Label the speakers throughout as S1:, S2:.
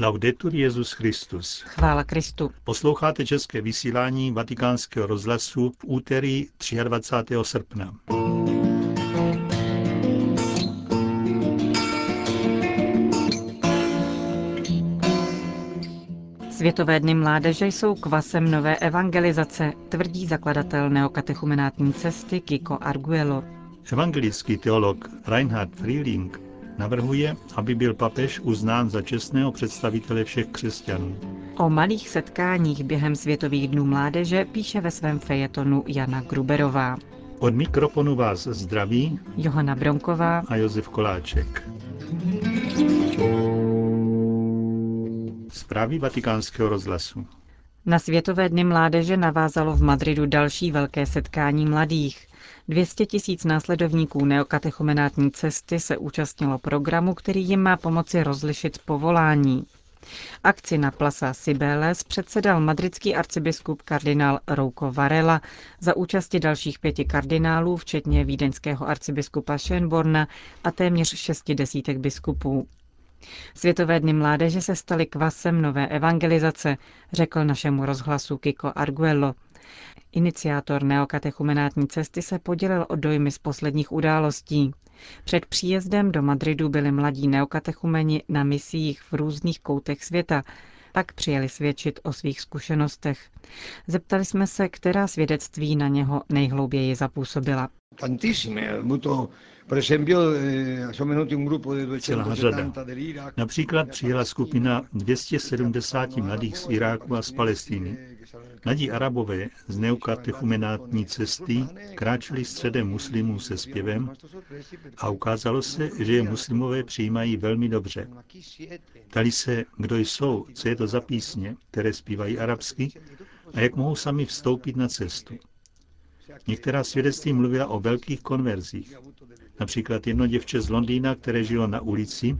S1: Laudetur Jezus Christus.
S2: Chvála Kristu.
S1: Posloucháte české vysílání Vatikánského rozhlasu v úterý 23. srpna.
S2: Světové dny mládeže jsou kvasem nové evangelizace, tvrdí zakladatel neokatechumenátní cesty Kiko Arguello.
S1: Evangelický teolog Reinhard Frieling navrhuje, aby byl papež uznán za čestného představitele všech křesťanů.
S2: O malých setkáních během Světových dnů mládeže píše ve svém fejetonu Jana Gruberová.
S1: Od mikrofonu vás zdraví
S2: Johana Bronková
S1: a Josef Koláček. Zprávy vatikánského rozhlasu.
S2: Na Světové dny mládeže navázalo v Madridu další velké setkání mladých. 200 tisíc následovníků neokatechumenátní cesty se účastnilo programu, který jim má pomoci rozlišit povolání. Akci na Plaza Sibeles předsedal madridský arcibiskup kardinál Rouko Varela za účasti dalších pěti kardinálů, včetně vídeňského arcibiskupa Schönborna a téměř šesti desítek biskupů. Světové dny mládeže se staly kvasem nové evangelizace, řekl našemu rozhlasu Kiko Arguello. Iniciátor neokatechumenátní cesty se podělil o dojmy z posledních událostí. Před příjezdem do Madridu byli mladí neokatechumeni na misích v různých koutech světa, pak přijeli svědčit o svých zkušenostech. Zeptali jsme se, která svědectví na něho nejhlouběji zapůsobila.
S1: Celá řada. Například přijela skupina 270 mladých z Iráku a z Palestiny. Mladí arabové z neukatechumenátní cesty kráčeli středem muslimů se zpěvem a ukázalo se, že je muslimové přijímají velmi dobře. Tali se, kdo jsou, co je to za písně, které zpívají arabsky a jak mohou sami vstoupit na cestu. Některá svědectví mluvila o velkých konverzích. Například jedno děvče z Londýna, které žilo na ulici,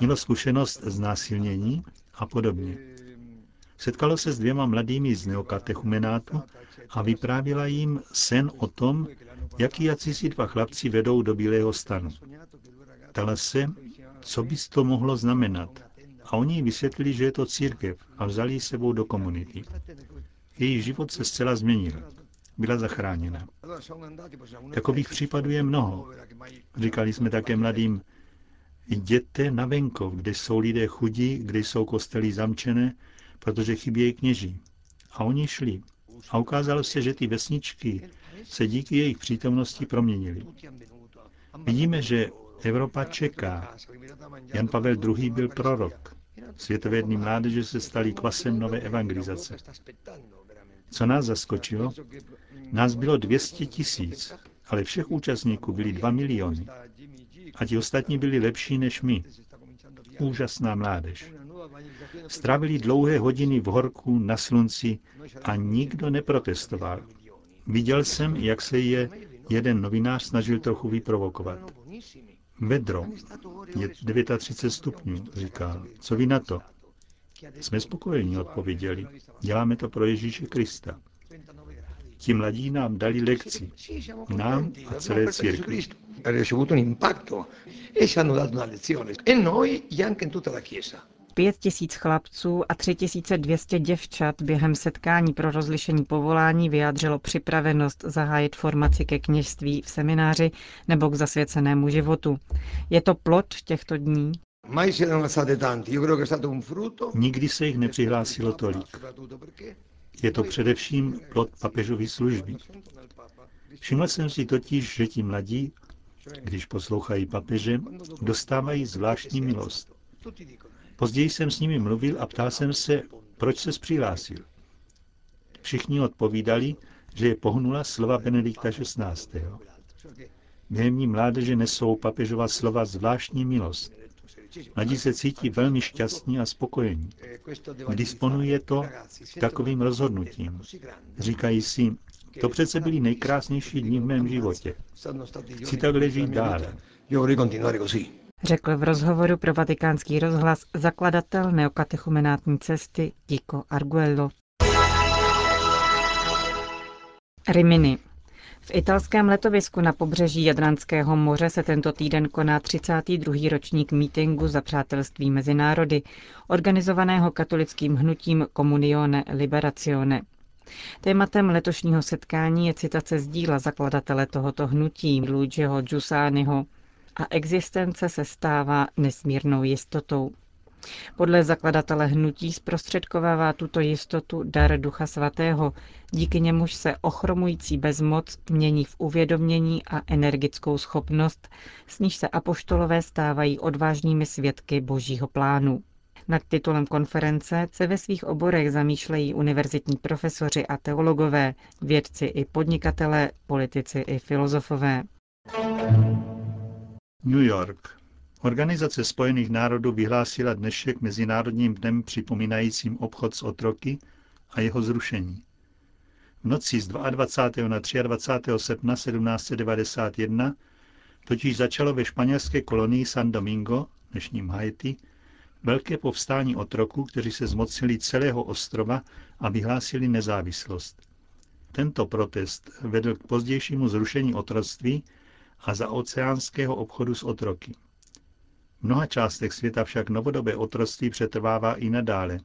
S1: mělo zkušenost z násilnění a podobně. Setkalo se s dvěma mladými z neokatechumenátu a vyprávěla jim sen o tom, jaký si dva chlapci vedou do Bílého stanu. Ptala se, co by to mohlo znamenat. A oni vysvětlili, že je to církev a vzali ji sebou do komunity. Její život se zcela změnil. Byla zachráněna. Takových případů je mnoho. Říkali jsme také mladým, jděte na venkov, kde jsou lidé chudí, kde jsou kostely zamčené, protože chybějí kněží. A oni šli. A ukázalo se, že ty vesničky se díky jejich přítomnosti proměnily. Vidíme, že Evropa čeká. Jan Pavel II. byl prorok. Světové dny mládeže se staly kvasem nové evangelizace. Co nás zaskočilo? Nás bylo 200 tisíc, ale všech účastníků byli 2 miliony. A ti ostatní byli lepší než my. Úžasná mládež. Strávili dlouhé hodiny v horku na slunci a nikdo neprotestoval. Viděl jsem, jak se je jeden novinář snažil trochu vyprovokovat. Vedro je 39 stupňů, říká. Co vy na to? Jsme spokojeni, odpověděli. Děláme to pro Ježíše Krista. Ti mladí nám dali lekci. Nám a celé církvi.
S2: Pět tisíc chlapců a 3200 děvčat během setkání pro rozlišení povolání vyjádřilo připravenost zahájit formaci ke kněžství v semináři nebo k zasvěcenému životu. Je to plod těchto dní?
S1: Nikdy se jich nepřihlásilo tolik. Je to především plod papežovy služby. Všiml jsem si totiž, že ti mladí, když poslouchají papeže, dostávají zvláštní milost. Později jsem s nimi mluvil a ptal jsem se, proč se přihlásil. Všichni odpovídali, že je pohnula slova Benedikta XVI. Během ní mládeže nesou papežova slova zvláštní milost. Mladí se cítí velmi šťastní a spokojení. Disponuje to takovým rozhodnutím. Říkají si, to přece byly nejkrásnější dny v mém životě. Chci takhle žít dále.
S2: Řekl v rozhovoru pro vatikánský rozhlas zakladatel neokatechumenátní cesty Tico Arguello. Rimini. V italském letovisku na pobřeží Jadranského moře se tento týden koná 32. ročník mítingu za přátelství mezi národy, organizovaného katolickým hnutím Comunione Liberazione. Tématem letošního setkání je citace z díla zakladatele tohoto hnutí, Luigiho Giussaniho, a existence se stává nesmírnou jistotou. Podle zakladatele hnutí zprostředkovává tuto jistotu dar Ducha Svatého, díky němuž se ochromující bezmoc mění v uvědomění a energickou schopnost, s níž se apoštolové stávají odvážnými svědky božího plánu. Nad titulem konference se ve svých oborech zamýšlejí univerzitní profesoři a teologové, vědci i podnikatelé, politici i filozofové.
S1: New York. Organizace spojených národů vyhlásila dnešek Mezinárodním dnem připomínajícím obchod s otroky a jeho zrušení. V noci z 22. na 23. srpna 1791 totiž začalo ve španělské kolonii San Domingo, dnešním Haiti, velké povstání otroků, kteří se zmocnili celého ostrova a vyhlásili nezávislost. Tento protest vedl k pozdějšímu zrušení otroctví a za oceánského obchodu s otroky. Mnoha částech světa však novodobé otroctví přetrvává i nadále.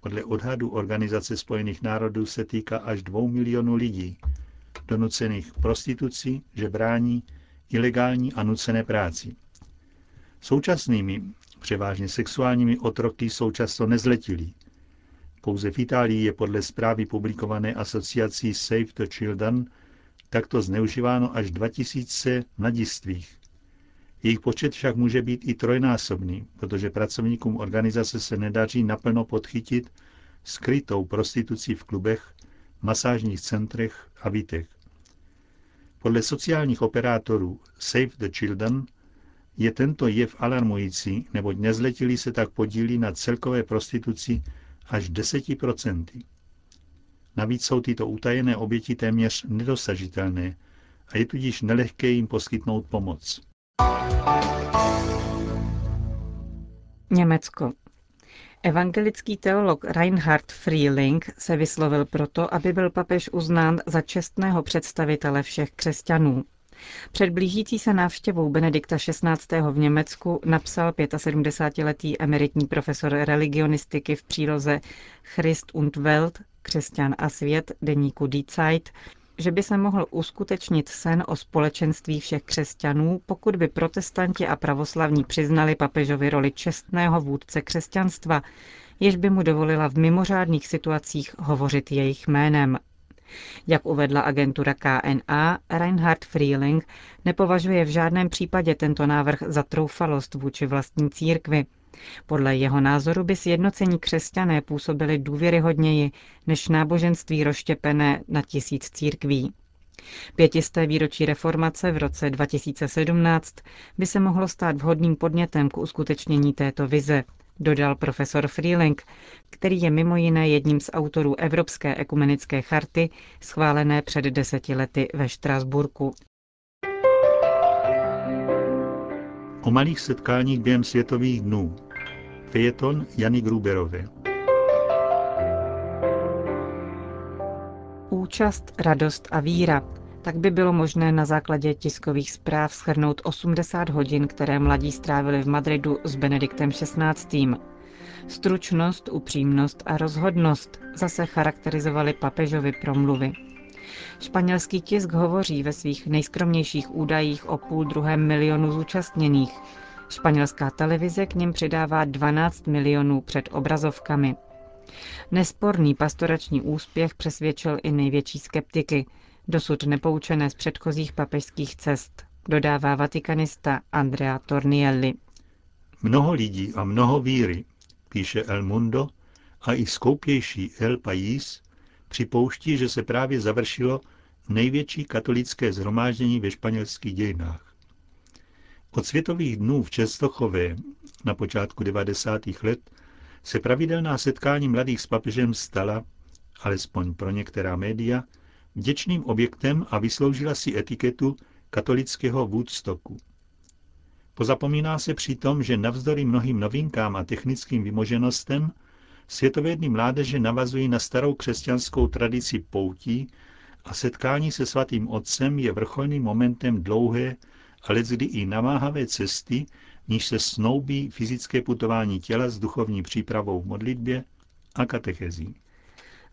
S1: Podle odhadu Organizace spojených národů se týká až dvou milionů lidí, donucených k prostituci, žebrání, ilegální a nucené práci. Současnými, převážně sexuálními otroky jsou často nezletilí. Pouze v Itálii je podle zprávy publikované asociací Save the Children takto zneužíváno až 2000 mladistvých. Jejich počet však může být i trojnásobný, protože pracovníkům organizace se nedaří naplno podchytit skrytou prostitucí v klubech, masážních centrech a bytech. Podle sociálních operátorů Save the Children je tento jev alarmující, neboť nezletilí se tak podílí na celkové prostituci až 10%. Navíc jsou tyto utajené oběti téměř nedosažitelné a je tudíž nelehké jim poskytnout pomoc.
S2: Německo. Evangelický teolog Reinhard Frieling se vyslovil proto, aby byl papež uznán za čestného představitele všech křesťanů. Před blížící se návštěvou Benedikta XVI. v Německu napsal 75-letý emeritní profesor religionistiky v příloze Christ und Welt, křesťan a svět, deníku Die Zeit, že by se mohl uskutečnit sen o společenství všech křesťanů, pokud by protestanti a pravoslavní přiznali papežovi roli čestného vůdce křesťanstva, jež by mu dovolila v mimořádných situacích hovořit jejich jménem. Jak uvedla agentura KNA, Reinhard Frieling nepovažuje v žádném případě tento návrh za troufalost vůči vlastní církvi. Podle jeho názoru by sjednocení křesťané působili důvěryhodněji než náboženství rozštěpené na tisíc církví. Pětisté výročí reformace v roce 2017 by se mohlo stát vhodným podnětem k uskutečnění této vize, dodal profesor Freeling, který je mimo jiné jedním z autorů Evropské ekumenické charty, schválené před deseti lety ve Štrasburku.
S1: O malých setkáních během světových dnů. Fejeton Jany Gruberové.
S2: Účast, radost a víra. Tak by bylo možné na základě tiskových zpráv schrnout 80 hodin, které mladí strávili v Madridu s Benediktem XVI. Stručnost, upřímnost a rozhodnost zase charakterizovaly papežovy promluvy. Španělský tisk hovoří ve svých nejskromnějších údajích o půl druhém milionu zúčastněných. Španělská televize k ním přidává 12 milionů před obrazovkami. Nesporný pastorační úspěch přesvědčil i největší skeptiky, dosud nepoučené z předchozích papežských cest, dodává vatikanista Andrea Tornielli.
S1: Mnoho lidí a mnoho víry, píše El Mundo, a i skoupější El País připouští, že se právě završilo největší katolické zhromáždění ve španělských dějinách. Od světových dnů v Čestochově na počátku 90. let se pravidelná setkání mladých s papežem stala, alespoň pro některá média, vděčným objektem a vysloužila si etiketu katolického Woodstocku. Pozapomíná se přitom, že navzdory mnohým novinkám a technickým vymoženostem světovědní mládeže navazují na starou křesťanskou tradici poutí a setkání se svatým otcem je vrcholným momentem dlouhé, ale kdy i namáhavé cesty, níž se snoubí fyzické putování těla s duchovní přípravou v modlitbě a katechezí.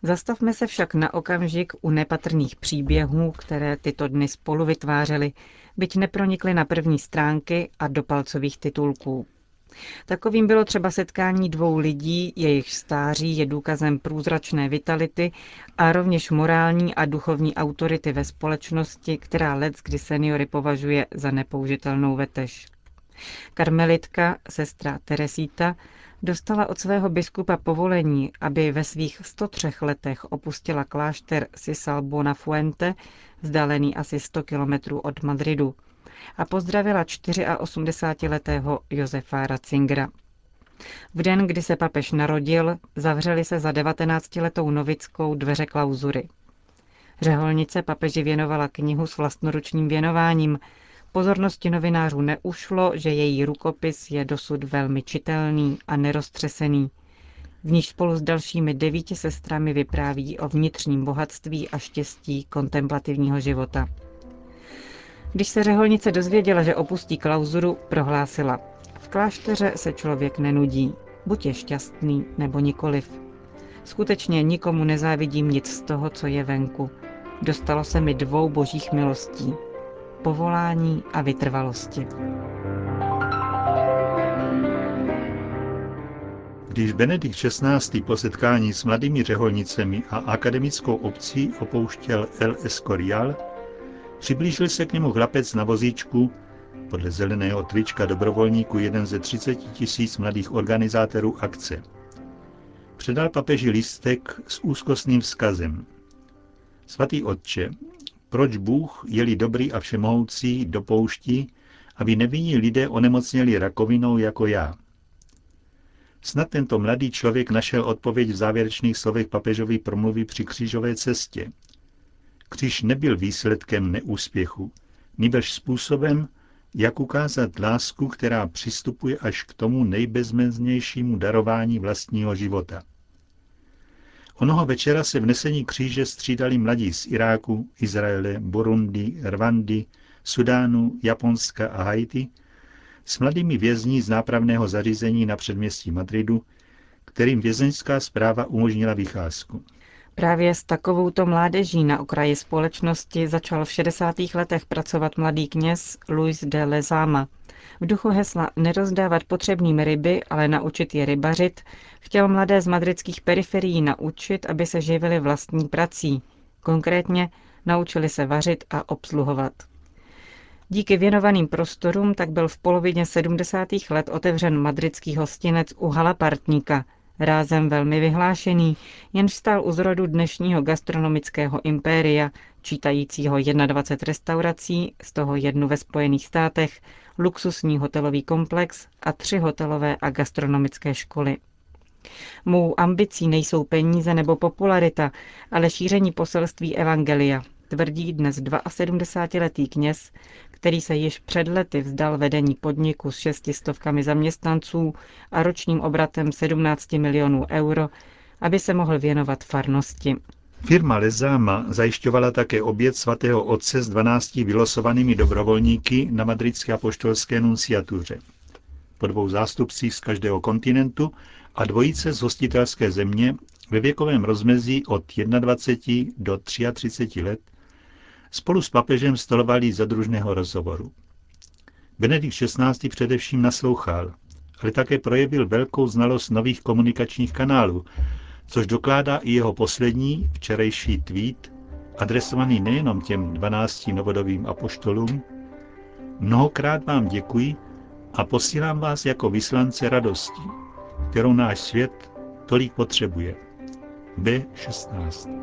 S2: Zastavme se však na okamžik u nepatrných příběhů, které tyto dny spolu vytvářely, byť nepronikly na první stránky a do palcových titulků. Takovým bylo třeba setkání dvou lidí, jejich stáří je důkazem průzračné vitality a rovněž morální a duchovní autority ve společnosti, která let kdy seniory považuje za nepoužitelnou vetež. Karmelitka, sestra Teresita, dostala od svého biskupa povolení, aby ve svých 103 letech opustila klášter Sisal Bonafuente, vzdálený asi 100 kilometrů od Madridu, a pozdravila 84-letého Josefa Ratzingera. V den, kdy se papež narodil, zavřeli se za 19-letou novickou dveře klauzury. Řeholnice papeži věnovala knihu s vlastnoručním věnováním. Pozornosti novinářů neušlo, že její rukopis je dosud velmi čitelný a neroztřesený. V níž spolu s dalšími devíti sestrami vypráví o vnitřním bohatství a štěstí kontemplativního života. Když se řeholnice dozvěděla, že opustí klauzuru, prohlásila. V klášteře se člověk nenudí. Buď je šťastný, nebo nikoliv. Skutečně nikomu nezávidím nic z toho, co je venku. Dostalo se mi dvou božích milostí. Povolání a vytrvalosti.
S1: Když Benedikt XVI. po setkání s mladými řeholnicemi a akademickou obcí opouštěl El Escorial, Přiblížil se k němu chlapec na vozíčku, podle zeleného trička dobrovolníku jeden ze 30 tisíc mladých organizátorů akce. Předal papeži lístek s úzkostným vzkazem. Svatý otče, proč Bůh, jeli dobrý a všemohoucí, dopouští, aby nevinní lidé onemocněli rakovinou jako já? Snad tento mladý člověk našel odpověď v závěrečných slovech papežovy promluvy při křížové cestě, Kříž nebyl výsledkem neúspěchu, nýbrž způsobem, jak ukázat lásku, která přistupuje až k tomu nejbezmeznějšímu darování vlastního života. Onoho večera se v nesení kříže střídali mladí z Iráku, Izraele, Burundi, Rwandy, Sudánu, Japonska a Haiti s mladými vězni z nápravného zařízení na předměstí Madridu, kterým vězeňská zpráva umožnila vycházku.
S2: Právě s takovouto mládeží na okraji společnosti začal v 60. letech pracovat mladý kněz Luis de Lezama. V duchu hesla nerozdávat potřebným ryby, ale naučit je rybařit, chtěl mladé z madridských periferií naučit, aby se živili vlastní prací. Konkrétně naučili se vařit a obsluhovat. Díky věnovaným prostorům tak byl v polovině 70. let otevřen madridský hostinec u Halapartníka – rázem velmi vyhlášený, jenž stál u zrodu dnešního gastronomického impéria, čítajícího 21 restaurací, z toho jednu ve Spojených státech, luxusní hotelový komplex a tři hotelové a gastronomické školy. Mou ambicí nejsou peníze nebo popularita, ale šíření poselství Evangelia, tvrdí dnes 72-letý kněz, který se již před lety vzdal vedení podniku s šestistovkami zaměstnanců a ročním obratem 17 milionů euro, aby se mohl věnovat farnosti.
S1: Firma Lezama zajišťovala také oběd svatého otce s 12 vylosovanými dobrovolníky na madridské apoštolské nunciatuře. Po dvou zástupcích z každého kontinentu a dvojice z hostitelské země ve věkovém rozmezí od 21 do 33 let spolu s papežem stolovali za družného rozhovoru. Benedikt XVI. především naslouchal, ale také projevil velkou znalost nových komunikačních kanálů, což dokládá i jeho poslední, včerejší tweet, adresovaný nejenom těm 12 novodovým apoštolům. Mnohokrát vám děkuji a posílám vás jako vyslance radosti, kterou náš svět tolik potřebuje. B16